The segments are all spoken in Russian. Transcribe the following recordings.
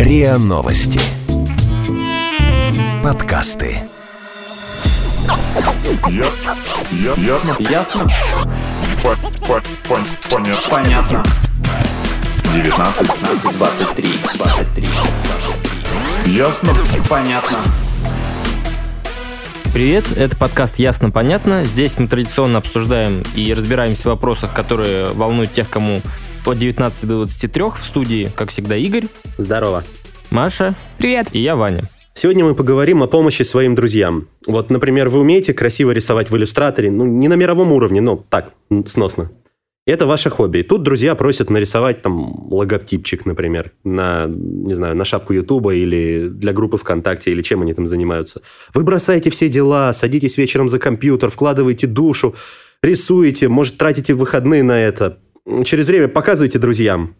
РИА Новости. Подкасты. Ясно. Я- Ясно. Ясно? По- по- пон- Понятно. Понятно. 19. 15, 23, 23, 23. Ясно. Понятно. Привет, это подкаст «Ясно-понятно». Здесь мы традиционно обсуждаем и разбираемся в вопросах, которые волнуют тех, кому от 19 до 23. В студии, как всегда, Игорь, Здорово. Маша Привет. и я, Ваня. Сегодня мы поговорим о помощи своим друзьям. Вот, например, вы умеете красиво рисовать в иллюстраторе, ну, не на мировом уровне, но так, сносно. Это ваше хобби. И тут друзья просят нарисовать там логотипчик, например, на, не знаю, на шапку Ютуба или для группы ВКонтакте, или чем они там занимаются. Вы бросаете все дела, садитесь вечером за компьютер, вкладываете душу, рисуете, может, тратите выходные на это. Через время показываете друзьям.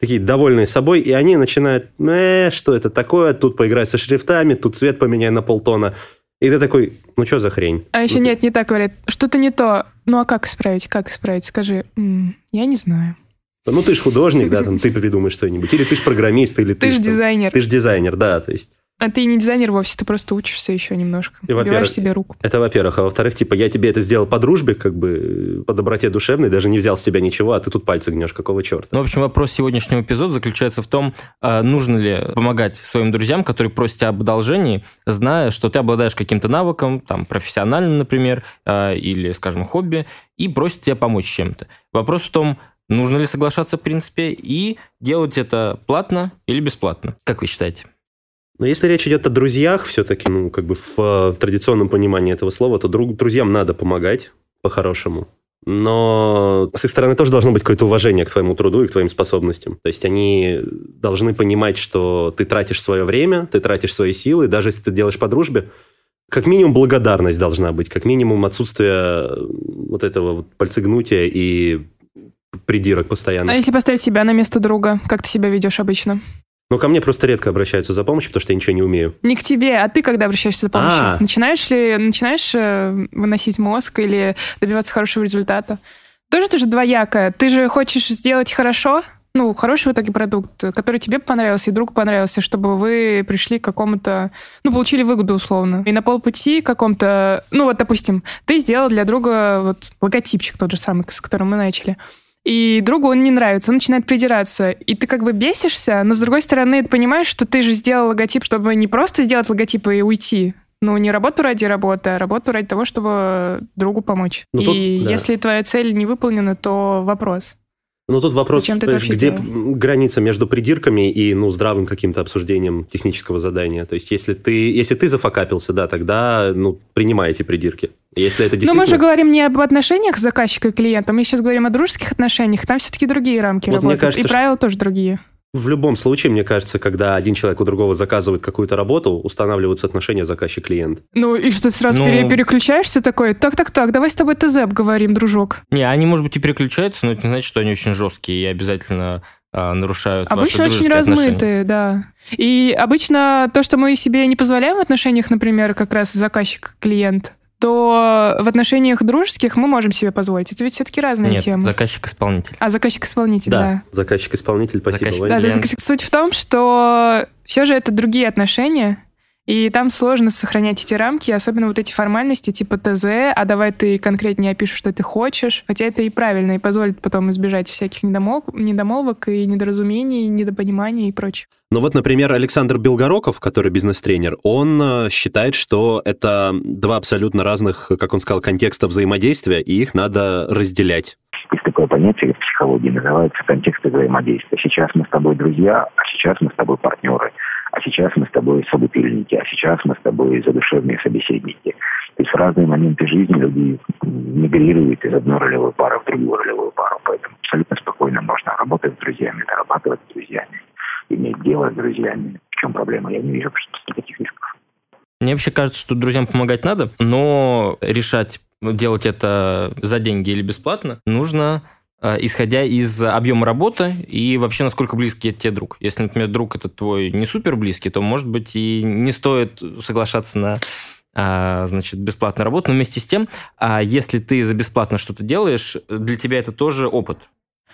Такие довольные собой, и они начинают, э, что это такое, тут поиграй со шрифтами, тут цвет поменяй на полтона. И ты такой, ну что за хрень? А еще Ну, ты- нет, не так говорят. Что-то не то. Ну а как исправить? Как исправить? Скажи. «М, я не знаю. Ну, ты ж художник, да, там, ты придумаешь что-нибудь. Или ты ж программист, или ты, Ты ж же дизайнер. Ты же дизайнер, да, то есть... А ты не дизайнер вовсе, ты просто учишься еще немножко. И, Убиваешь себе руку. Это во-первых. А во-вторых, типа, я тебе это сделал по дружбе, как бы, по доброте душевной, даже не взял с тебя ничего, а ты тут пальцы гнешь, какого черта? Ну, в общем, вопрос сегодняшнего эпизода заключается в том, а, нужно ли помогать своим друзьям, которые просят тебя об одолжении, зная, что ты обладаешь каким-то навыком, там, профессиональным, например, а, или, скажем, хобби, и просят тебя помочь чем-то. Вопрос в том, нужно ли соглашаться в принципе, и делать это платно или бесплатно. Как вы считаете? Но если речь идет о друзьях, все-таки, ну, как бы в э, традиционном понимании этого слова, то друг, друзьям надо помогать по-хорошему. Но с их стороны тоже должно быть какое-то уважение к твоему труду и к твоим способностям. То есть они должны понимать, что ты тратишь свое время, ты тратишь свои силы, даже если ты делаешь по дружбе, как минимум благодарность должна быть, как минимум отсутствие э, вот этого вот пальцегнутия и придирок постоянно. А если поставить себя на место друга, как ты себя ведешь обычно? Но ко мне просто редко обращаются за помощью, потому что я ничего не умею. Не к тебе, а ты когда обращаешься за помощью? А. Начинаешь ли, начинаешь э, выносить мозг или добиваться хорошего результата? Тоже ты же двоякая. Ты же хочешь сделать хорошо, ну, хороший в итоге продукт, который тебе понравился и другу понравился, чтобы вы пришли к какому-то, ну, получили выгоду условно. И на полпути каком-то, ну, вот, допустим, ты сделал для друга вот логотипчик тот же самый, с которым мы начали. И другу он не нравится, он начинает придираться. И ты как бы бесишься, но с другой стороны, ты понимаешь, что ты же сделал логотип, чтобы не просто сделать логотип и уйти. Ну, не работу ради работы, а работу ради того, чтобы другу помочь. Ну, и тут, да. если твоя цель не выполнена, то вопрос. Ну, тут вопрос, ты вообще где делал? граница между придирками и, ну, здравым каким-то обсуждением технического задания. То есть, если ты, если ты зафакапился, да, тогда, ну, принимай эти придирки. Если это Но действительно... мы же говорим не об отношениях заказчика и клиента, мы сейчас говорим о дружеских отношениях, там все-таки другие рамки Вот работают, кажется, и что- правила тоже другие. В любом случае, мне кажется, когда один человек у другого заказывает какую-то работу, устанавливаются отношения заказчик-клиент. Ну и что ты сразу Ну- пере- переключаешься такой, так-так-так, давай с тобой ТЗ обговорим, дружок. Не, они, может быть, и переключаются, но это не значит, что они очень жесткие и обязательно а, нарушают ваши Обычно очень дружеские отношения. размытые, да. И обычно то, что мы себе не позволяем в отношениях, например, как раз заказчик-клиент, то в отношениях дружеских мы можем себе позволить. Это ведь все-таки разные Нет, темы. заказчик-исполнитель. А заказчик-исполнитель, да. Заказчик-исполнитель, спасибо, Заказчик-. Да, есть Клиент. суть в том, что все же это другие отношения, и там сложно сохранять эти рамки, особенно вот эти формальности типа ТЗ, а давай ты конкретнее опишешь, что ты хочешь. Хотя это и правильно, и позволит потом избежать всяких недомол- недомолвок и недоразумений, недопониманий и прочего. Ну вот, например, Александр Белгороков, который бизнес-тренер, он э, считает, что это два абсолютно разных, как он сказал, контекста взаимодействия, и их надо разделять. Есть такое понятие в психологии, называется контекст взаимодействия. Сейчас мы с тобой друзья, а сейчас мы с тобой партнеры, а сейчас мы с тобой собутыльники, а сейчас мы с тобой задушевные собеседники. То есть в разные моменты жизни люди мигрируют из одной ролевой пары в другую ролевую пару. Поэтому абсолютно спокойно можно работать с друзьями, дорабатывать с друзьями, иметь дело с друзьями. В чем проблема? Я не вижу таких рисков. Мне вообще кажется, что друзьям помогать надо, но решать, делать это за деньги или бесплатно, нужно исходя из объема работы и вообще насколько близкий тебе друг. Если, например, друг это твой не супер близкий, то, может быть, и не стоит соглашаться на а, значит, бесплатную работу, но вместе с тем, а, если ты за бесплатно что-то делаешь, для тебя это тоже опыт.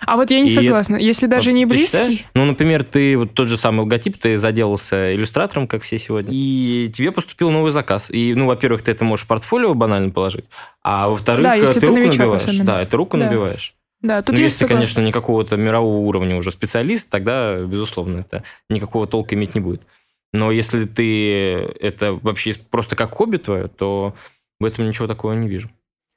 А вот я не И согласна. Если даже не близкий... считаешь? Ну, например, ты вот тот же самый логотип, ты заделался иллюстратором, как все сегодня, и тебе поступил новый заказ. И, ну, во-первых, ты это можешь в портфолио банально положить, а во-вторых, Да, ты ты руку новичок набиваешь. особенно. Да, это руку Да. набиваешь. Да, тут ну, я если ты, согласна. конечно, не какого-то мирового уровня уже специалист, тогда, безусловно, это никакого толка иметь не будет. Но если ты это вообще просто как хобби твое, то в этом ничего такого не вижу.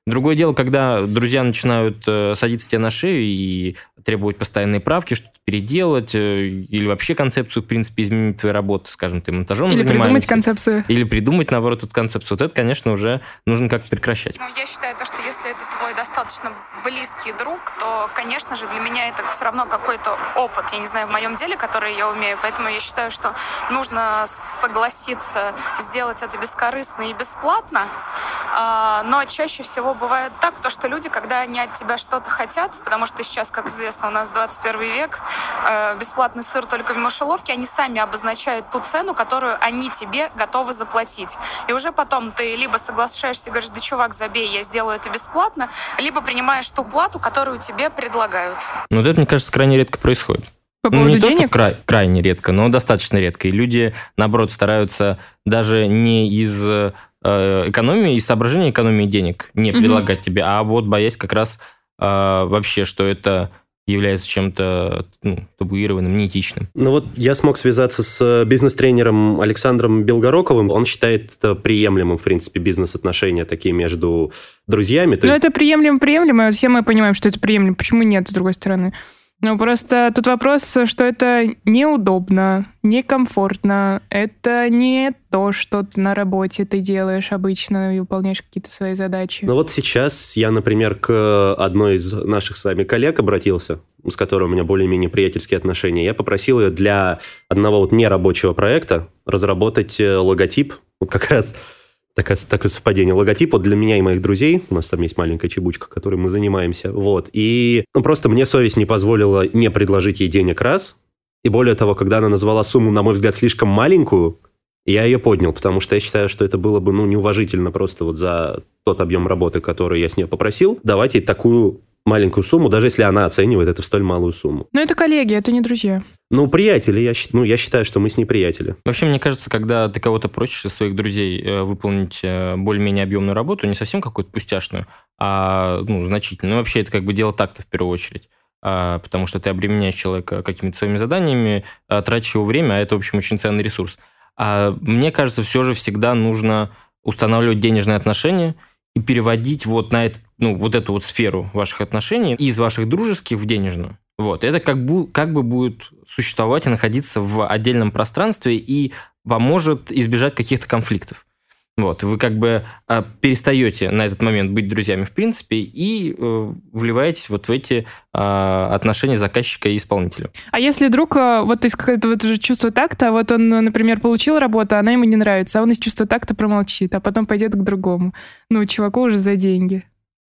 Другое дело, когда друзья начинают э, садиться тебе на шею и требовать постоянные правки, что-то переделать, э, или вообще концепцию, в принципе, изменить твоей работы, скажем, ты монтажом Или придумать концепцию. Или придумать, наоборот, эту концепцию. Вот это, конечно, уже нужно как-то прекращать. Ну, я считаю, то, что если это твой достаточно близкий друг, то, конечно же, для меня это все равно какой-то опыт, я не знаю, в моем деле, который я умею. Поэтому я считаю, что нужно согласиться сделать это бескорыстно и бесплатно. А, Но чаще всего бывает так, то, что люди, когда они от тебя что-то хотят, потому что сейчас, как известно, у нас 21 век, э, бесплатный сыр только в мышеловке, они сами обозначают ту цену, которую они тебе готовы заплатить. И уже потом ты либо соглашаешься и говоришь, да чувак, забей, я сделаю это бесплатно, либо принимаешь ту плату, которую тебе предлагают. Но вот это, мне кажется, крайне редко происходит. По Ну, не то, что денег? край- крайне редко, но достаточно редко. И люди, наоборот, стараются даже не из э, экономии, из соображения экономии денег не предлагать тебе, а вот боясь как раз э, вообще, что это является чем-то ну, табуированным, неэтичным. Ну вот я смог связаться с бизнес-тренером Александром Белгороковым. Он считает это приемлемым, в принципе, бизнес-отношения такие между друзьями. Ну, есть это приемлемо, приемлемо. Все мы понимаем, что это приемлемо. Почему нет, с другой стороны? Ну, просто тут вопрос, что это неудобно, некомфортно. Это не то, что на работе ты делаешь обычно и выполняешь какие-то свои задачи. Ну вот сейчас я, например, к одной из наших с вами коллег обратился, с которой у меня более-менее приятельские отношения. Я попросил ее для одного вот нерабочего проекта разработать э, логотип, вот как раз такое, такое совпадение. Логотип вот для меня и моих друзей. У нас там есть маленькая чебучка, которой мы занимаемся. Вот. И ну, просто мне совесть не позволила не предложить ей денег раз. И более того, когда она назвала сумму, на мой взгляд, слишком маленькую, я ее поднял, потому что я считаю, что это было бы ну, неуважительно просто вот за тот объем работы, который я с нее попросил, давать ей такую маленькую сумму, даже если она оценивает это в столь малую сумму. Но это коллеги, это не друзья. Ну, приятели, я, ну, я считаю, что мы с ней приятели. Вообще, мне кажется, когда ты кого-то просишь из своих друзей э, выполнить э, более-менее объемную работу, не совсем какую-то пустяшную, а ну, значительную. Ну, вообще, это как бы дело так-то в первую очередь. А, потому что ты обременяешь человека какими-то своими заданиями, а, тратишь его время, а это, в общем, очень ценный ресурс. А мне кажется, все же всегда нужно устанавливать денежные отношения и переводить вот на этот, ну, вот эту вот сферу ваших отношений из ваших дружеских в денежную. Вот. Это как, бу- как бы будет существовать и находиться в отдельном пространстве и поможет избежать каких-то конфликтов. Вот, вы как бы а, перестаете на этот момент быть друзьями в принципе и э, вливаетесь вот в эти а, отношения заказчика и исполнителя. А если вдруг э, вот из какого-то вот уже чувства такта, вот он, например, получил работу, она ему не нравится, а он из чувства такта промолчит, а потом пойдет к другому. Ну, чуваку уже за деньги.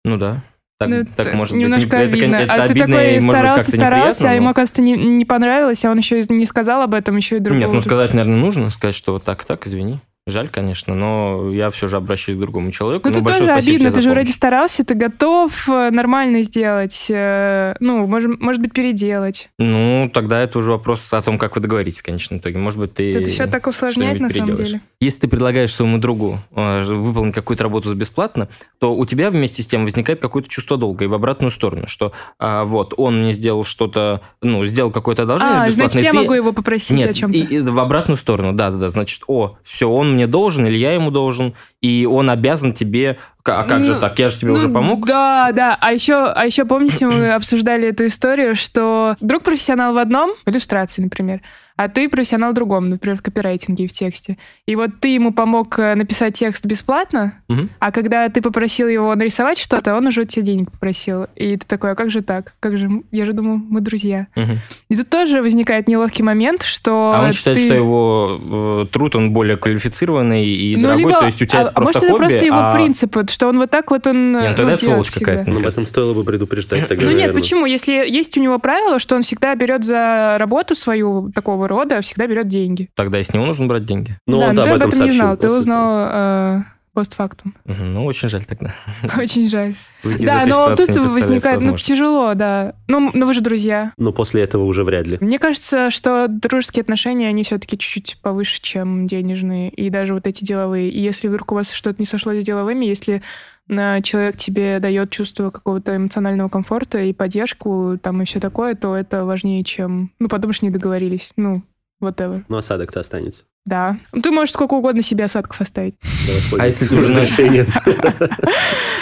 Ну да. Так, Ну, так может немножко быть. не- это, обидно. это а ты обидно такой и, может быть, старался, старался, неприятно, а ему, но- оказывается, не, не понравилось, а он еще не сказал об этом, еще и другого. Нет, ну сказать, наверное, нужно, сказать, что вот так, так, извини. Жаль, конечно, но я все же обращаюсь к другому человеку. Ну, Ну, большое тоже обидно, ты же вроде старался, ты готов э, нормально сделать, э, ну, может, может быть, переделать. Ну, тогда это уже вопрос о том, как вы договоритесь, конечно, в итоге. Может быть, ты... это все так усложняет, на самом деле. Если ты предлагаешь своему другу э, выполнить какую-то работу за бесплатно, то у тебя вместе с тем возникает какое-то чувство долга и в обратную сторону, что а, вот он мне сделал что-то, ну, сделал какое-то одолжение А, бесплатно, значит, я ты- могу его попросить Нет, о чем-то. и, и в обратную сторону, да-да-да, значит, о, все, он мне должен или я ему должен, и он обязан тебе... А как же Ну, так? Я же тебе Ну, уже помог. Да, да. А еще, а еще помните, мы обсуждали эту историю, что друг профессионал в одном, в иллюстрации, например, а ты профессионал в другом, например, в копирайтинге и в тексте. И вот ты ему помог э, написать текст бесплатно, Мгм. а когда ты попросил его нарисовать что-то, он уже у тебя денег попросил. И ты такой, а как же так? Как же? Я же думал, мы друзья. Мгм. И тут тоже возникает неловкий момент, что А он считает, ты- что его э, труд, он более квалифицированный и Ну, дорогой, либо- то есть у тебя а, это а просто может, это хобби, просто его а- принцип, вот, что он вот так вот он... Не, ну э, тогда это делает сволочь какая-то. Ну, об этом стоило бы предупреждать тогда, Ну нет, наверное. почему? Если есть у него правило, что он всегда берет за работу свою такого рода, всегда берет деньги. Тогда и с него нужно брать деньги. Ну, да, он но да, ты об этом не сообщил знал. Ты узнал э, постфактум. Мгм, Ну, очень жаль тогда. Очень жаль. Выйти Да, но тут возникает, ну, тяжело, да. Ну, ну, вы же друзья. Но после этого уже вряд ли. Мне кажется, что дружеские отношения, они все-таки чуть-чуть повыше, чем денежные, и даже вот эти деловые. И если вдруг у вас что-то не сошлось с деловыми, если э, человек тебе дает чувство какого-то эмоционального комфорта и поддержку, там, и все такое, то это важнее, чем... Ну, подумаешь, не договорились. Ну, whatever. Но осадок-то останется. Да. Ты можешь сколько угодно себе осадков оставить. Да, А если ты уже разрешение.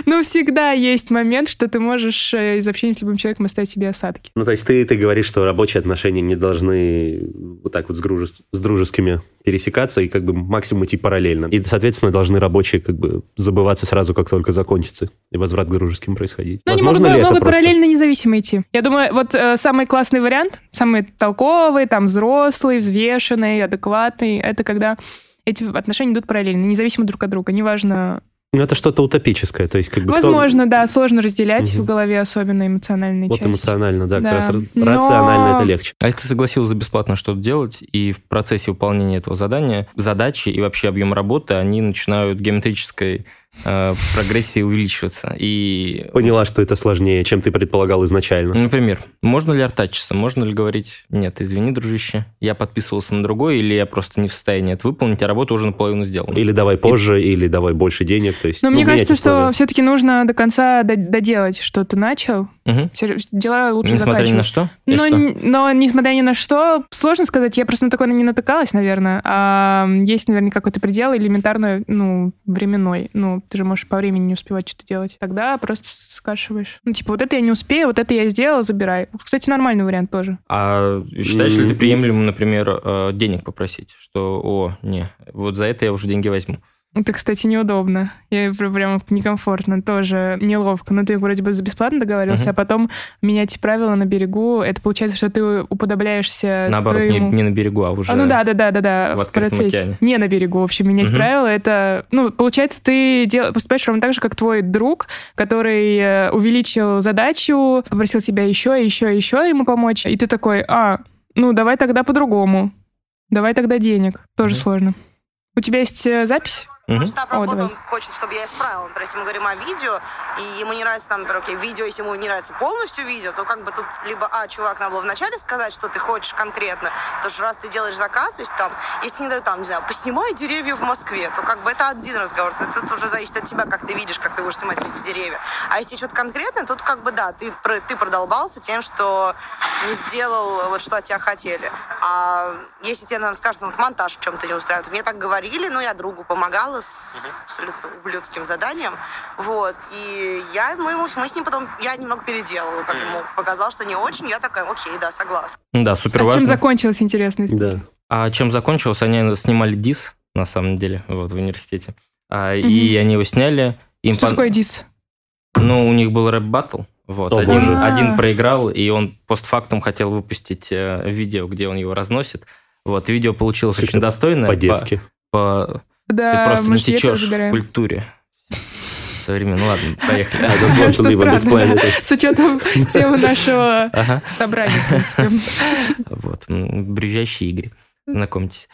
Но всегда есть момент, что ты можешь э, из общения с любым человеком оставить себе осадки. Ну, то есть ты, ты говоришь, что рабочие отношения не должны вот так вот с, дружес- с дружескими пересекаться и как бы максимум идти параллельно. И, соответственно, должны рабочие как бы забываться сразу, как только закончится, и возврат к дружеским происходить. Ну, они Возможно могут, ли это могут просто? параллельно независимо идти. Я думаю, вот э, самый классный вариант, самый толковый, там, взрослый, взвешенный, адекватный, это когда эти отношения идут параллельно, независимо друг от друга. Неважно. Ну, это что-то утопическое, то есть как бы кто- Возможно, да, сложно разделять Мгм. в голове, особенно эмоциональные Вот части. эмоционально, да, Да. как раз ра- Но- рационально это легче. А если ты согласился за бесплатно что-то делать, и в процессе выполнения этого задания задачи и вообще объем работы, они начинают геометрической э, прогрессии увеличиваться. И, Поняла, что это сложнее, чем ты предполагал изначально. например, можно ли артачиться? Можно ли говорить, нет, извини, дружище, я подписывался на другой, или я просто не в состоянии это выполнить, а работа уже наполовину сделана. Или давай позже, или давай больше денег. То есть, Но ну, мне кажется, что все-таки нужно до конца до- доделать, что ты начал. Всё- Дела лучше Несмотря ни на что? И Но, что? но несмотря ни на что, сложно сказать, я просто на такое не натыкалась, наверное. А есть, наверное, какой-то предел элементарно, ну, временной. Ну, ты же можешь по времени не успевать что-то делать. Тогда просто скашиваешь. Ну, типа, вот это я не успею, вот это я сделал, забирай. Кстати, нормальный вариант тоже. А считаешь ли ты приемлемым, например, э, денег попросить? Что, о, не, вот за это я уже деньги возьму. Это, кстати, неудобно. Я пр- прям некомфортно, тоже неловко. Ну, ты вроде бы за бесплатно договорился, Мгм. а потом менять правила на берегу, это получается, что ты уподобляешься Наоборот, не, твоему- не на берегу, а уже... А, ну да, да, да, да, да, в в, процессе. океане. Не на берегу, в общем, менять Мгм. правила. Это, ну, получается, ты дел... поступаешь ровно так же, как твой друг, который э, увеличил задачу, попросил тебя еще, еще, еще ему помочь. И ты такой, а, ну, давай тогда по-другому. Давай тогда денег. Тоже Мгм. сложно. У тебя есть э, запись? Мгм. Штаб давай. он хочет, чтобы я исправила. Например, если мы говорим о видео, и ему не нравится там, например, окей, видео, если ему не нравится полностью видео, то как бы тут либо, а, чувак, надо было вначале сказать, что ты хочешь конкретно, потому что раз ты делаешь заказ, то есть там, если не дают там, не знаю, поснимай деревья в Москве, то как бы это один разговор, это тут уже зависит от тебя, как ты видишь, как ты будешь снимать эти деревья. А если что-то конкретное, тут как бы, да, ты, ты продолбался тем, что не сделал вот что от тебя хотели. А если тебе нам скажут, вот монтаж в чем-то не устраивает, мне так говорили, ну, я другу помогала с абсолютно ублюдским заданием, вот, и я, мы, ему- мы с ним потом, я немного переделала, как ему показал, что не очень, я такая, окей, да, согласна. Да, супер А важно. чем закончилась интересная история? Да. А чем закончилось? Они снимали дис, на самом деле, вот, в университете. А, И они его сняли. Им Что пон- такое дис? Ну, у них был рэп-баттл. Вот, О, один, боже. один А. проиграл, и он постфактум хотел выпустить э, видео, где он его разносит. Вот, видео получилось Как-то очень достойное. По-детски. по- Да, ты просто не течешь в культуре. Современно. Ну ладно, поехали. А, Что странно, да, с учетом темы нашего Ага. собрания, в принципе. Вот, брюзжащие игры. Знакомьтесь.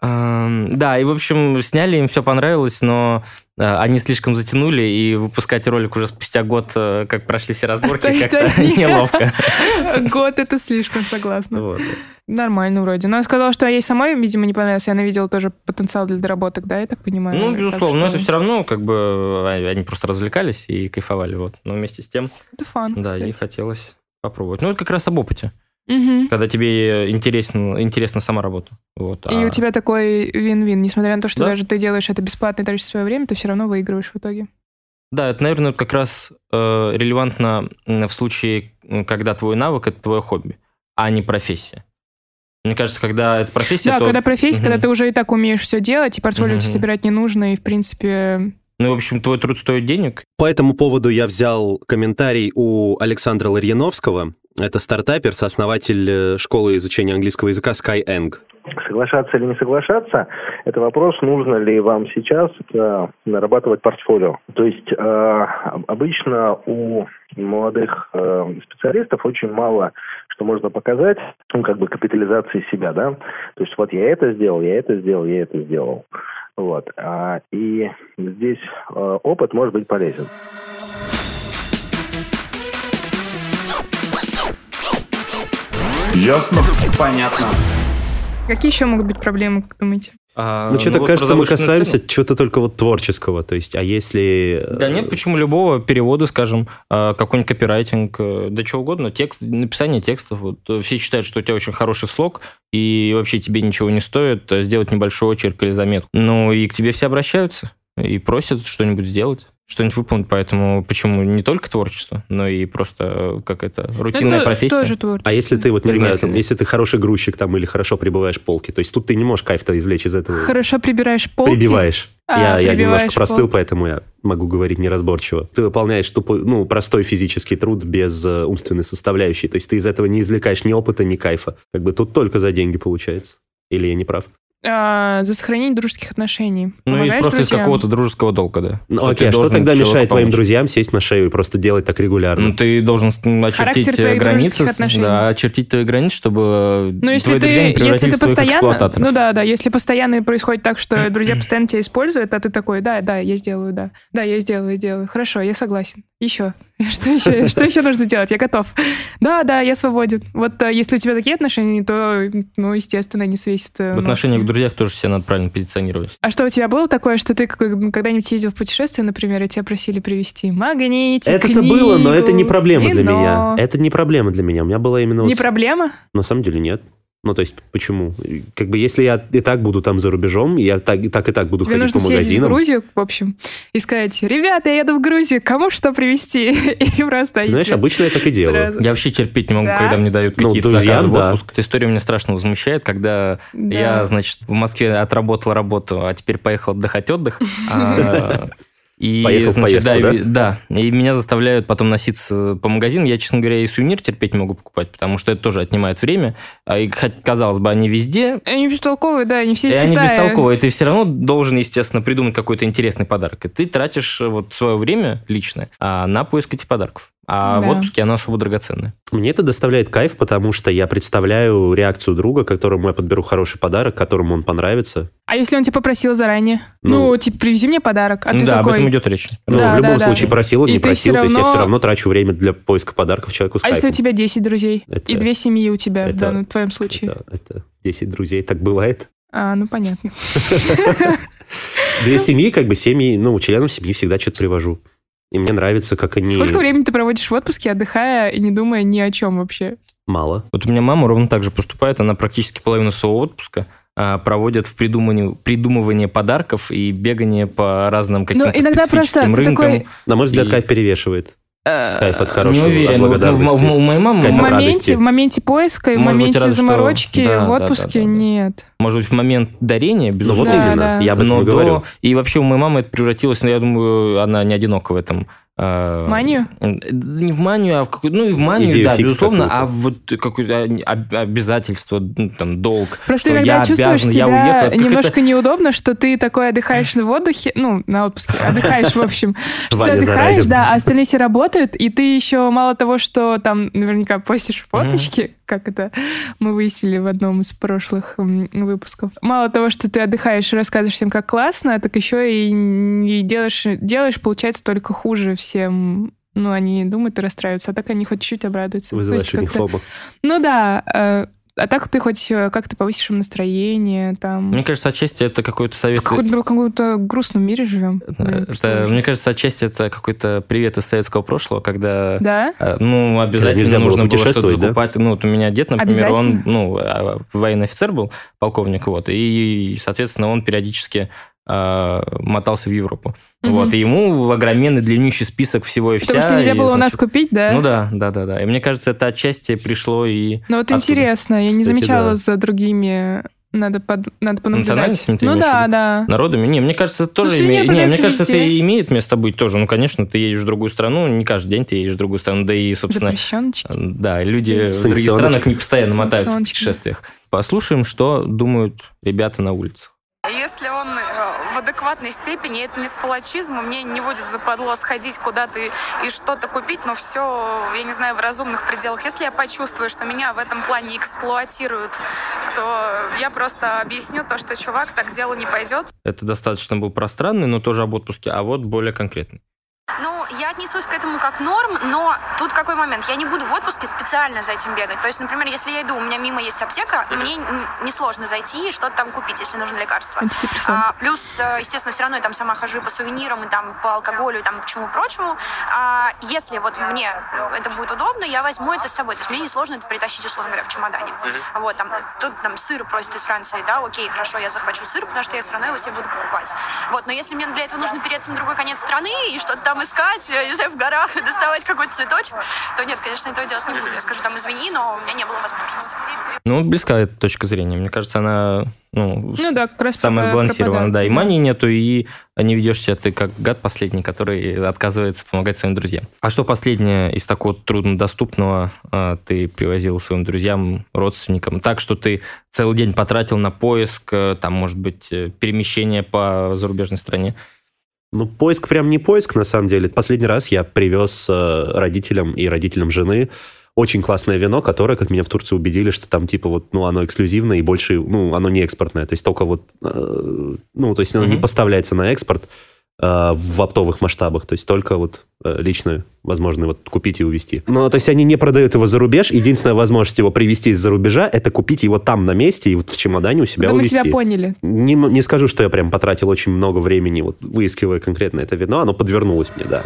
Ам, Да, и, в общем, сняли, им все понравилось, но они слишком затянули, и выпускать ролик уже спустя год, э, как прошли все разборки, как-то неловко. Год это слишком, согласна. Нормально вроде. Но я сказала, что ей самой, видимо, не понравилось. и Она видела тоже потенциал для доработок, да, я так понимаю? Ну, безусловно, но это все равно, как бы, а- они просто развлекались и кайфовали, вот. Но вместе с тем, Это фан, да, ей хотелось попробовать. Ну, это как раз об опыте, Мгм. когда тебе интересно, интересна сама работа. Вот. И а- у тебя такой вин-вин. Несмотря на то, что Да. даже ты делаешь это бесплатно и тратишь свое время, ты все равно выигрываешь в итоге. Да, это, наверное, как раз э, релевантно в случае, когда твой навык это твое хобби, а не профессия. Мне кажется, когда это профессия, да, то... когда профессия, Мгм. когда ты уже и так умеешь все делать, и портфолио тебе собирать не нужно, и, в принципе... Ну, в общем, твой труд стоит денег. По этому поводу я взял комментарий у Александра Ларьяновского. Это стартапер, сооснователь э, школы изучения английского языка Skyeng. Соглашаться или не соглашаться, это вопрос, нужно ли вам сейчас э, нарабатывать портфолио. То есть э, об- обычно у молодых э, специалистов очень мало что можно показать, ну, как бы капитализации себя, да. То есть вот я это сделал, я это сделал, я это сделал. Вот. А, И здесь э, опыт может быть полезен. Ясно? Понятно. Какие еще могут быть проблемы, как думаете? А, Ну, что-то вот кажется, мы касаемся цену. чего-то только вот творческого. То есть, а если... э, Да нет, почему любого перевода, скажем, а, какой-нибудь копирайтинг, э, да что угодно, текст, написание текстов. Вот, э, все считают, что у тебя очень хороший слог, и вообще тебе ничего не стоит сделать небольшой очерк или заметку. Ну, и к тебе все обращаются и просят что-нибудь сделать. Что-нибудь выполнить, поэтому почему не только творчество, но и просто э, как это рутинная Это профессия. Тоже творчество. А если ты, вот, не знаю, там, если ты хороший грузчик там или хорошо прибываешь полки, то есть тут ты не можешь кайф-то извлечь из этого. Хорошо прибираешь полки. Прибиваешь. А, я, я немножко простыл, полки. поэтому я могу говорить неразборчиво. Ты выполняешь тупой, ну, простой физический труд без э, умственной составляющей. То есть ты из этого не извлекаешь ни опыта, ни кайфа. Как бы тут только за деньги получается. Или я не прав? А, за сохранение дружеских отношений. Ну, и просто из друзьям? какого-то дружеского долга, да. Ну, Что окей, ты а что должен тогда мешает твоим помочь. друзьям сесть на шею и просто делать так регулярно? Ну, ты должен очертить э, границы, да, очертить твои границы, чтобы Ну, если твои ты, друзья не если превратились ты в твоих постоянно, ну да, да, если постоянно происходит так, что друзья постоянно тебя используют, а ты такой, да, да, я сделаю, да, да, я сделаю, сделаю, хорошо, я согласен. Еще, что еще, что еще нужно делать? Я готов. Да, да, я свободен. Вот э, если у тебя такие отношения, то, ну, естественно, не свесит. э, В отношениях к друзьях тоже себя надо правильно позиционировать. А что у тебя было такое, что ты когда-нибудь ездил в путешествие, например, и тебя просили привезти магнитик, Это-то было, но это не проблема для меня. Это не проблема для меня. У меня была именно... вот Не проблема? На самом деле нет. Ну, то есть, почему? Как бы, если я и так буду там за рубежом, я так и так, и так буду Тебе ходить нужно по съездить в магазинам. Грузию, в общем, и сказать, ребята, я еду в Грузию, кому что привезти? И просто Ты знаешь, обычно я так и делаю. сразу- Я вообще терпеть не могу, Да? когда мне дают Ну, какие-то друзьям, заказы в да. отпуск. Эта история меня страшно возмущает, когда Да. я, значит, в Москве отработал работу, а теперь поехал отдыхать отдых. И, Поехал в значит, поездку, да, да? и- да, и меня заставляют потом носиться по магазинам. Я, честно говоря, и сувенир терпеть не могу покупать, потому что это тоже отнимает время. А И, хоть, казалось бы, они везде, Они бестолковые, да, они все и из они Китая. бестолковые. Ты все равно должен, естественно, придумать какой-то интересный подарок. И ты тратишь э, вот свое время личное а, на поиск этих подарков. А в Да. отпуске оно особо драгоценное. Мне это доставляет кайф, потому что я представляю реакцию друга, которому я подберу хороший подарок, которому он понравится. А если он тебя попросил заранее? Ну, Ну, типа, привези мне подарок, а ты да, об такой... этом идет речь. Ну, Да, в любом да, да. случае, просил он, И не просил, всё то есть я равно- все равно трачу время для поиска подарков человеку с А если кайфом. у тебя 10 друзей? Это- И две семьи у тебя, это- да, ну, в твоем случае. Это, это 10 друзей, так бывает. А, ну, понятно. Две семьи, как бы семьи, ну, членам семьи всегда что-то привожу. И мне нравится, как они... Сколько времени ты проводишь в отпуске, отдыхая и не думая ни о чем вообще? Мало. Вот у меня мама ровно так же поступает. Она практически половину своего отпуска а, проводит в придумывании, придумывании подарков и бегание по разным каким-то Ну, иногда просто рынкам. такой, На мой взгляд, И- кайф перевешивает. Э, Кайф от Не хорошего, уверен. от ну, благодарности. в- в- у моей мамы в радости. моменте, в моменте поиска и в моменте рада, что- заморочки Да, в отпуске да, да, да. нет. может быть, в момент дарения, Ну безусловно. вот Да, именно, да. я об этом но и до- говорю. И вообще у моей мамы это превратилось, ну, я думаю, она не одинока в этом. А, Манию? Не в манию, а в какую ну и в манию, Идею да, безусловно, какую-то. а вот какое-то об- обязательство, ну, там, долг. Просто что иногда я чувствуешь обязан, я себя уехал. Как немножко это- неудобно, что ты такой отдыхаешь в отдыхе, ну, на отпуске, отдыхаешь, в общем, что ты отдыхаешь, да, а остальные все работают, и ты еще мало того, что там наверняка постишь фоточки, как это мы выяснили в одном из прошлых выпусков. Мало того, что ты отдыхаешь и рассказываешь всем, как классно, так еще и, и делаешь, делаешь, получается, только хуже всем. Ну, они думают и расстраиваются, а так они хоть чуть-чуть обрадуются. Вызываешь у них фома. ну да, э, а так ты хоть э, как-то повысишь им настроение, там... Мне кажется, отчасти это какой-то совет. В каком-то, каком-то грустном мире живем. Блин, Это, мне кажется, отчасти это какой-то привет из советского прошлого, когда Да? э, ну, обязательно нельзя было нужно было что-то да? закупать. Ну, вот у меня дед, например, он ну, а, военный офицер был, полковник, вот, и, соответственно, он периодически мотался в Европу. Мгм. Вот, и ему огроменный длиннющий список всего и Потому вся. что нельзя и, было у нас значит, купить, да? Ну да, да, да, да. И мне кажется, это отчасти пришло и Ну вот оттуда. интересно, я не Кстати, замечала да. за другими... Надо, под... Надо понаблюдать. Ну да, виду? да. народами. Не, мне кажется, это тоже свинья имеет... Не, мне кажется, везде. это имеет место быть тоже. Ну, конечно, ты едешь в другую страну, не каждый день ты едешь в другую страну, да и, собственно, Запрещеночки. да, люди в других странах не постоянно мотаются в путешествиях. Послушаем, что думают ребята на улицах. Если он э, в адекватной степени. Это не сфалачизм, мне не будет западло сходить куда-то и, и что-то купить, но все, я не знаю, в разумных пределах. Если я почувствую, что меня в этом плане эксплуатируют, то я просто объясню то, что, чувак, так дело не пойдет. Это достаточно был пространный, но тоже об отпуске, а вот более конкретный. Ну, я отнесусь к этому как норм, но тут какой момент? Я не буду в отпуске специально за этим бегать. То есть, например, если я иду, у меня мимо есть аптека, мне н- несложно зайти и что-то там купить, если нужно лекарство. А, плюс, э, естественно, все равно я там сама хожу и по сувенирам, и там по алкоголю, и там к чему прочему. А если вот мне это будет удобно, я возьму это с собой. То есть мне несложно это притащить, условно говоря, в чемодане. Вот, там, тут там сыр просят из Франции, да, окей, хорошо, я захвачу сыр, потому что я все равно его себе буду покупать. Вот, но если мне для этого нужно переться на другой конец страны и что-то там искать, я не знаю, в горах, доставать какой-то цветочек, то нет, конечно, этого делать не буду. Я скажу там, извини, но у меня не было возможности. Ну, близка эта точка зрения. Мне кажется, она ну, Ну да, как раз самая пропадает. Да, и мании нету, и не ведешь себя ты как гад последний, который отказывается помогать своим друзьям. А что последнее из такого труднодоступного а, ты привозил своим друзьям, родственникам? Так, что ты целый день потратил на поиск, э, там, может быть, э, перемещение по зарубежной стране? Ну, поиск прям не поиск, на самом деле. Последний раз я привез э, родителям и родителям жены очень классное вино, которое, как меня в Турции убедили, что там типа вот, ну, оно эксклюзивное и больше, ну, оно не экспортное. То есть только вот, э, ну, то есть оно не Мгм. поставляется на экспорт в оптовых масштабах. То есть только вот э, лично возможно вот купить и увезти. Ну, то есть они не продают его за рубеж. Единственная возможность его привезти из-за рубежа, это купить его там на месте и вот в чемодане у себя Да мы увезти. тебя поняли. Не, не скажу, что я прям потратил очень много времени, вот выискивая конкретно это вино, оно подвернулось мне, да.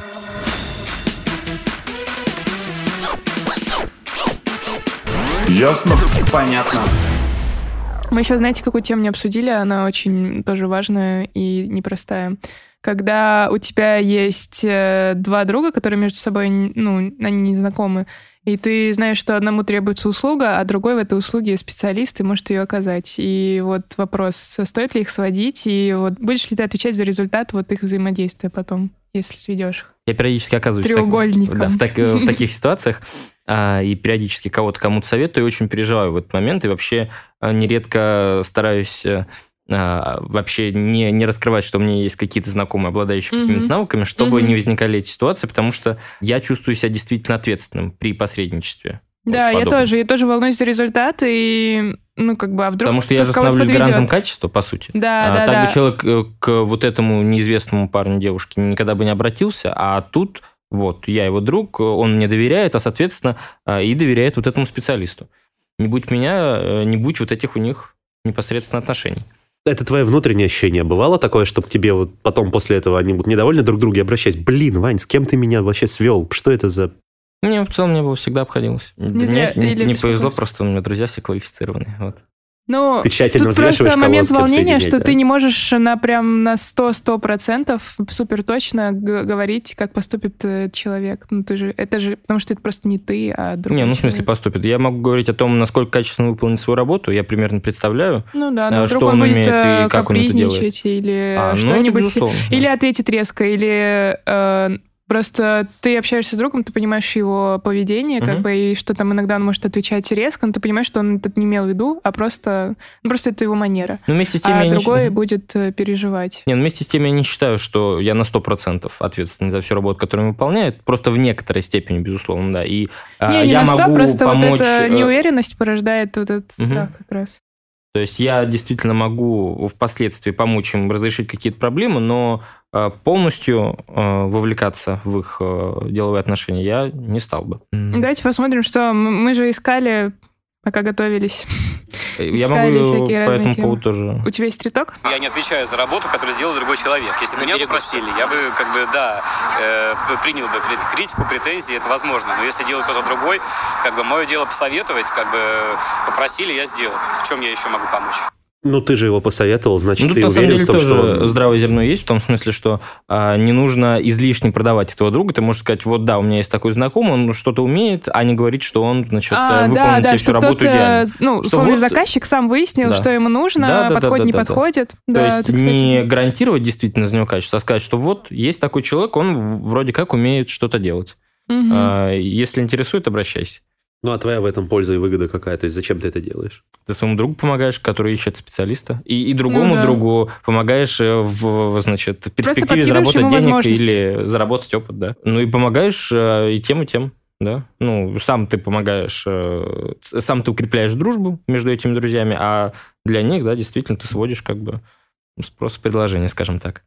Ясно? Понятно. Мы еще, знаете, какую тему не обсудили, она очень тоже важная и непростая. Когда у тебя есть э, два друга, которые между собой, ну, они не знакомы, и ты знаешь, что одному требуется услуга, а другой в этой услуге специалист и может ее оказать. И вот вопрос, стоит ли их сводить, и вот будешь ли ты отвечать за результат вот их взаимодействия потом, если сведешь их? Я периодически оказываюсь в так- Треугольником. да, в, так- в таких ситуациях, а, и периодически кого-то кому-то советую, и очень переживаю в этот момент, и вообще а, нередко стараюсь э, а, вообще не, не раскрывать, что у меня есть какие-то знакомые, обладающие Мгм. какими-то навыками, чтобы Мгм. не возникали эти ситуации, потому что я чувствую себя действительно ответственным при посредничестве. Вот Да, я подобном. тоже. Я тоже волнуюсь за результат, и, ну, как бы, а вдруг Потому что я же становлюсь подведет. гарантом качества, по сути. Да, А да, так да. бы человек э, к вот этому неизвестному парню, девушке никогда бы не обратился, а тут вот я его друг, он мне доверяет, а соответственно а, и доверяет вот этому специалисту. Не будь меня, э, не будь вот этих у них непосредственно отношений. Это твое внутреннее ощущение. Бывало такое, чтобы тебе вот потом после этого они будут недовольны друг другу и обращаясь, блин, Вань, с кем ты меня вообще свел? Что это за... Мне в целом не было всегда обходилось. Не зря Мне не без повезло, просто у меня друзья все квалифицированные. Вот. Ну, Ты тщательно тут просто момент волнения, что да? ты не можешь на прям на 100-100 процентов супер точно говорить, как поступит э, человек. Ну, ты же, это же, потому что это просто не ты, а другой Не, ну в смысле человек. поступит. Я могу говорить о том, насколько качественно выполнить свою работу. Я примерно представляю. Ну да, э, но что он он будет умеет и э, как он это делает. капризничать или А, ну, это что-нибудь... да. Или ответит резко, или э, просто ты общаешься с другом, ты понимаешь его поведение, как Мгм. бы, и что там иногда он может отвечать резко, но ты понимаешь, что он это не имел в виду, а просто, ну, просто это его манера. Но вместе с тем А я не другой считаю- будет э, переживать. Не, ну вместе с тем я не считаю, что я на 100% ответственен за всю работу, которую он выполняет. Просто в некоторой степени, безусловно, да. И а, не, не я на 100, могу просто помочь... вот эта э, неуверенность порождает вот этот Мгм. страх как раз. То есть я действительно могу впоследствии помочь им разрешить какие-то проблемы, но э, полностью э, вовлекаться в их э, деловые отношения я не стал бы. Давайте посмотрим, что мы же искали, пока готовились. Я могу по этому темы. поводу тоже... У тебя есть триток? Я не отвечаю за работу, которую сделал другой человек. Если бы меня попросили, я бы, как бы, да, э, принял бы крит- критику, претензии, это возможно. Но если делает кто-то другой, как бы, мое дело посоветовать, как бы, попросили, я сделал. В чем я еще могу помочь? Ну, ты же его посоветовал, значит, Ну, тут ты на самом уверен деле в том, тоже что... он- здравое зерно есть, в том смысле, что а, не нужно излишне продавать этого друга. Ты можешь сказать, вот да, у меня есть такой знакомый, он что-то умеет, а не говорить, что он, значит, А, э, да, выполнит да, всю работу кто-то, идеально. ну, Что условный вот- заказчик сам выяснил, Да. что ему нужно, Да, да, да, подходит, да, не да, да. подходит. То Да, есть это, кстати, не гарантировать действительно за него качество, а сказать, что вот есть такой человек, он вроде как умеет что-то делать. мгм. А, Если интересует, обращайся. Ну, а твоя в этом польза и выгода какая? То есть зачем ты это делаешь? Ты своему другу помогаешь, который ищет специалиста, и, и другому Ну да. другу помогаешь э, в, в, значит, в перспективе заработать денег или заработать опыт, да. Ну и помогаешь э, и тем, и тем, да. Ну, сам ты помогаешь, э, сам ты укрепляешь дружбу между этими друзьями, а для них, да, действительно, ты сводишь как бы спрос и предложение, скажем так.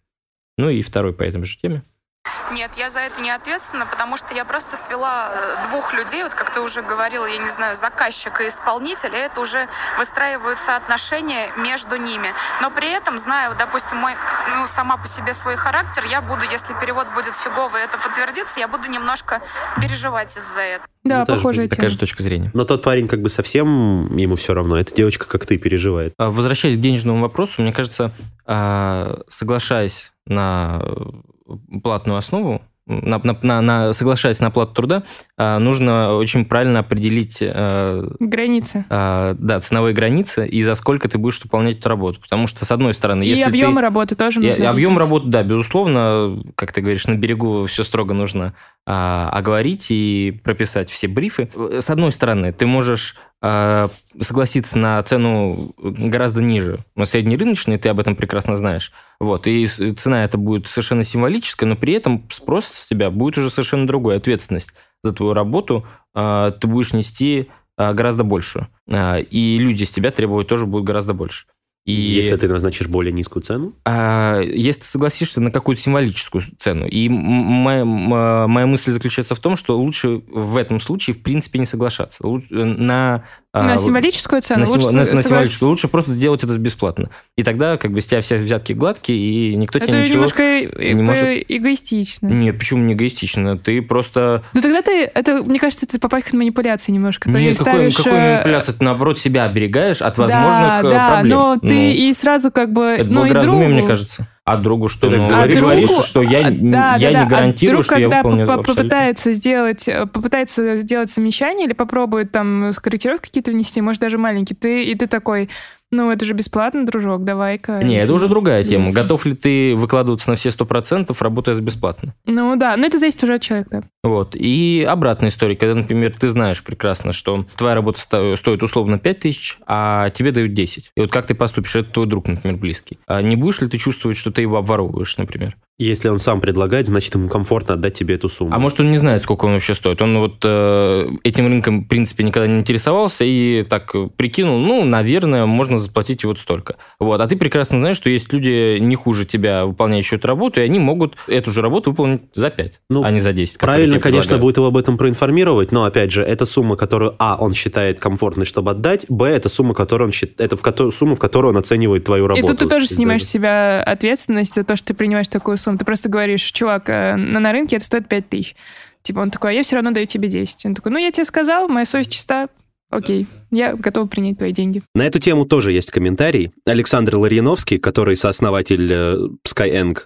Ну и второй по этой же теме. Нет, я за это не ответственна, потому что я просто свела э, двух людей, вот как ты уже говорила, я не знаю, заказчика и исполнителя, и это уже выстраиваются отношения между ними. Но при этом, знаю, допустим, мой, ну, сама по себе свой характер, я буду, если перевод будет фиговый, это подтвердится, я буду немножко переживать из-за этого. Да, Ну, похожая Такая тема. же точка зрения. Но тот парень как бы совсем ему все равно. Эта девочка, как ты, переживает. А, Возвращаясь к денежному вопросу, мне кажется, а, соглашаясь на платную основу, на, на- на- на- соглашаясь на оплату труда, а, нужно очень правильно определить э, Границы. а, да, ценовые границы и за сколько ты будешь выполнять эту работу. Потому что, с одной стороны, И если объемы ты... работы тоже И- нужно. и объем работы, да, безусловно, как ты говоришь, на берегу все строго нужно а, оговорить и прописать все брифы. С одной стороны, ты можешь согласиться на цену гораздо ниже, но среднерыночной, ты об этом прекрасно знаешь. Вот, и цена это будет совершенно символическая, но при этом спрос с тебя будет уже совершенно другой. Ответственность за твою работу а, ты будешь нести а, гораздо больше. А, и люди с тебя требовать тоже будут гораздо больше. И Если ты назначишь более низкую цену, а, если ты согласишься на какую-то символическую цену. И моя, м- моя мысль заключается в том, что лучше в этом случае, в принципе, не соглашаться. Лу- На, а, На символическую цену на, лучше на- на символическую. Лучше просто сделать это бесплатно. И тогда как бы с тебя все взятки гладкие, и никто Это тебе ничего... немножко э- не э- может- эгоистично. Нет, почему не эгоистично? Ты просто... Ну тогда ты, это, мне кажется, это попахивает манипуляцией немножко. Ты Нет, какой, ставишь, какой э, манипуляция? Ты, наоборот, себя оберегаешь от да, возможных э, да, проблем. но ты Ну, и сразу как бы... Это ну, и благоразумие, другу- мне кажется. А другу что? Ты Ну, говоришь? ты А говоришь, другу- что я, а, да, я да, не да. гарантирую, а друг, что я когда выполню поп- абсолютно. попытается сделать, э, попытается сделать замечание или попробует там скорректировки какие-то внести, может даже маленький, ты и ты такой, ну это же бесплатно, дружок, давай-ка. Не, это уже другая тема. Есть. Готов ли ты выкладываться на все 100%, работая бесплатно? Ну да, но это зависит уже от человека. да. Вот. И обратная история, когда, например, ты знаешь прекрасно, что твоя работа сто- стоит условно 5 тысяч, а тебе дают 10. И вот как ты поступишь? Это твой друг, например, близкий. А не будешь ли ты чувствовать, что ты его обворовываешь, например? Если он сам предлагает, значит, ему комфортно отдать тебе эту сумму. А может, он не знает, сколько он вообще стоит. Он вот э, этим рынком, в принципе, никогда не интересовался и так прикинул, ну, наверное, можно заплатить вот столько. Вот. А ты прекрасно знаешь, что есть люди не хуже тебя, выполняющие эту работу, и они могут эту же работу выполнить за 5, Ну, а не за 10. которые Правильно, конечно, будет его об этом проинформировать, но, опять же, это сумма, которую, а, он считает комфортной, чтобы отдать, б, это сумма, которую он счит- это в которую, сумма, в которую он оценивает твою работу. И тут ты тоже снимаешь с себя ответственность за то, что ты принимаешь такую сумму. Ты просто говоришь, чувак, э, на, на рынке это стоит 5 тысяч. Типа он такой, а я все равно даю тебе 10. Он такой, ну я тебе сказал, моя совесть чиста, окей, я готов принять твои деньги. На эту тему тоже есть комментарий. Александр Ларьяновский, который сооснователь э, Skyeng,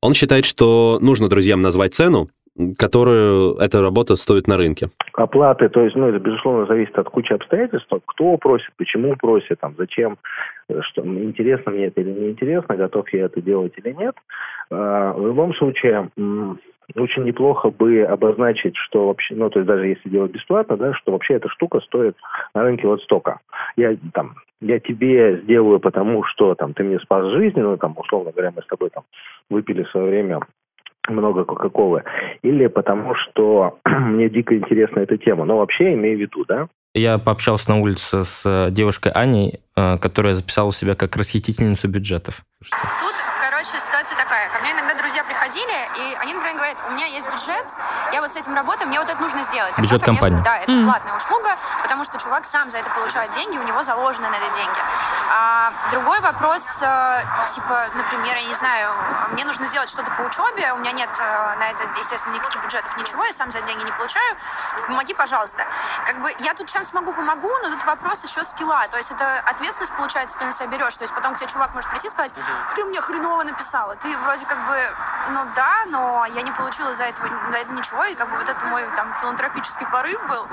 он считает, что нужно друзьям назвать цену, которую эта работа стоит на рынке. оплаты, то есть, ну, это, безусловно, зависит от кучи обстоятельств, кто просит, почему просит, там, зачем, э, что, интересно мне это или не интересно, готов я это делать или нет. А, В любом случае, очень неплохо бы обозначить, что вообще, ну, то есть даже если делать бесплатно, да, что вообще эта штука стоит на рынке вот столько. Я там, я тебе сделаю потому, что там ты мне спас жизнь, ну, там, условно говоря, мы с тобой там выпили в свое время много Кока-Колы, или потому что мне дико интересна эта тема. Но вообще имею в виду, да, Я пообщался на улице с э, девушкой Аней, э, которая записала себя как расхитительницу бюджетов. Тут, короче, ситуация такая. Ко мне иногда друзья приходили, и они, например, говорят, у меня есть бюджет, я вот с этим работаю, мне вот это нужно сделать. Тогда, Бюджет конечно, компании. Да, это Мгм. платная услуга, потому что чувак сам за это получает деньги, у него заложены на это деньги. А, другой вопрос, э, типа, например, я не знаю, мне нужно сделать что-то по учебе, у меня нет э, на это, естественно, никаких бюджетов, ничего, я сам за это деньги не получаю, помоги, пожалуйста. Как бы я тут чем смогу, помогу, но тут вопрос еще скилла, то есть это ответственность, получается, ты на себя берешь, то есть потом к тебе чувак может прийти и сказать, ты мне хреново написала, ты вроде как бы, ну да, но я не получила за это, за это ничего, и как бы вот это мой там филантропический порыв был,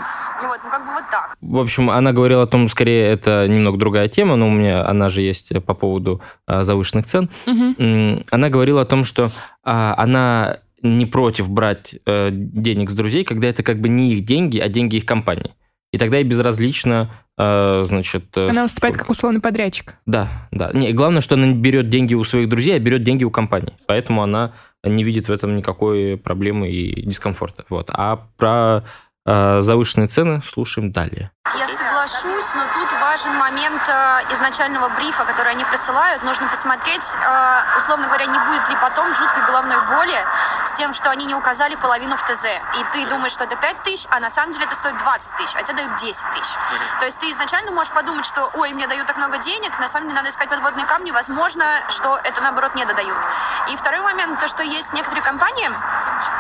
и вот, ну как бы вот так. В общем, она говорила о том, скорее, это немного другая тема, но у меня она же есть по поводу а, завышенных цен. М, Она говорила о том, что а, она не против брать э, денег с друзей, когда это как бы не их деньги, а деньги их компании. и тогда ей безразлично, э, значит... э, Она выступает как условный подрядчик. Да, да. Не, главное, что она не берет деньги у своих друзей, а берет деньги у компании. Поэтому она не видит в этом никакой проблемы и дискомфорта. Вот. А про э, завышенные цены слушаем далее. Я соглашусь, но тут важен момент э, изначального брифа, который они присылают. Нужно посмотреть, э, условно говоря, не будет ли потом жуткой головной боли с тем, что они не указали половину в ТЗ. И ты думаешь, что это 5 тысяч, а на самом деле это стоит 20 тысяч, а тебе дают 10 тысяч. То есть ты изначально можешь подумать, что, ой, мне дают так много денег, на самом деле надо искать подводные камни, возможно, что это, наоборот, не додают. И второй момент, то, что есть некоторые компании,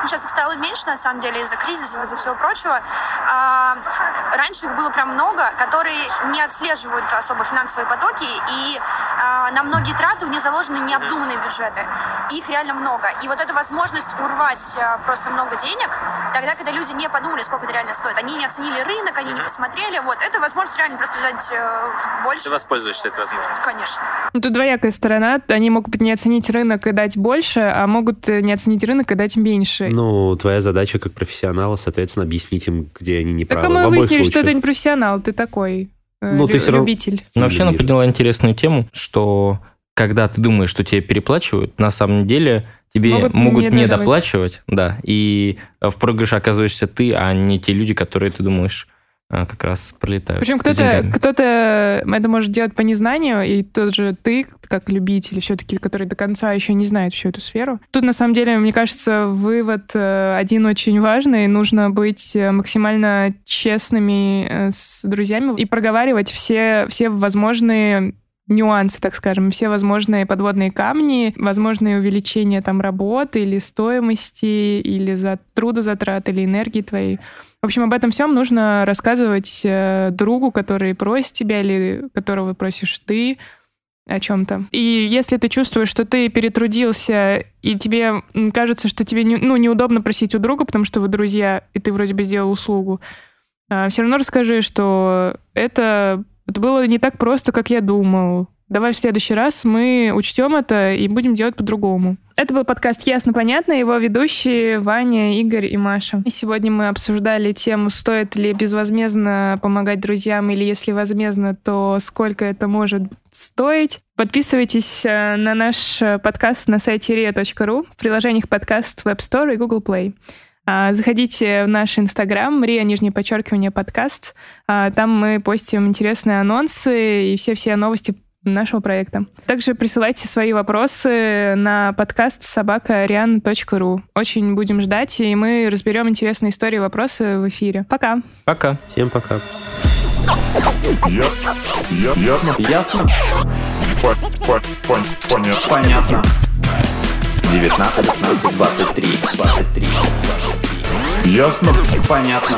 сейчас их стало меньше, на самом деле, из-за кризиса, из-за всего прочего, а, раньше их было прям много, которые не отслеживают особо финансовые потоки, и а, на многие траты у них заложены необдуманные бюджеты. Их реально много. И вот эта возможность урвать а, просто много денег, тогда, когда люди не подумали, сколько это реально стоит, они не оценили рынок, они не посмотрели, вот, это возможность реально просто взять э, больше. Ты воспользуешься этой возможностью. Конечно. Ну, Тут двоякая сторона. Они могут не оценить рынок и дать больше, а могут э, не оценить рынок и дать меньше. Ну, твоя задача как профессионала, соответственно, объяснить им, где они не так правы. а мы В обоих выяснили, что ты не профессионал, ты такой э, Ну, ты лю- всё равно- любитель. Но вообще она подняла интересную тему, что когда ты думаешь, что тебе переплачивают, на самом деле тебе Могут могут, не доплачивать, да, и в проигрыше оказываешься ты, а не те люди, которые ты думаешь а, как раз пролетают. Причем кто-то, кто-то это может делать по незнанию, и тот же ты, как любитель, все-таки, который до конца еще не знает всю эту сферу. Тут, на самом деле, мне кажется, вывод э, один очень важный. Нужно быть э, максимально честными э, с друзьями и проговаривать все, все возможные нюансы, так скажем, все возможные подводные камни, возможные увеличения там работы или стоимости, или за трудозатрат, или энергии твоей. В общем, об этом всем нужно рассказывать э, другу, который просит тебя или которого просишь ты о чем-то. И если ты чувствуешь, что ты перетрудился, и тебе кажется, что тебе не- ну, неудобно просить у друга, потому что вы друзья, и ты вроде бы сделал услугу, все равно расскажи, что это, это было не так просто, как я думал. Давай в следующий раз мы учтем это и будем делать по-другому. Это был подкаст «Ясно, понятно», его ведущие Ваня, Игорь и Маша. И сегодня мы обсуждали тему, стоит ли безвозмездно помогать друзьям, или если возмездно, то сколько это может стоить. Подписывайтесь э, на наш э, подкаст на сайте ria.ru, в приложениях подкаст в App Store и Google Play. А, Заходите в наш инстаграм, Рия, нижнее подчеркивание, подкаст. А, Там мы постим интересные анонсы и все-все новости нашего проекта. Также присылайте свои вопросы на подкаст собакариан.ру. Очень будем ждать, и мы разберем интересные истории и вопросы в эфире. Пока! Пока. Всем пока. Ясно? Ясно? Ясно? По- по- пон- Понятно. Понятно. 19, 15, 23, 23, 23. Ясно? Понятно.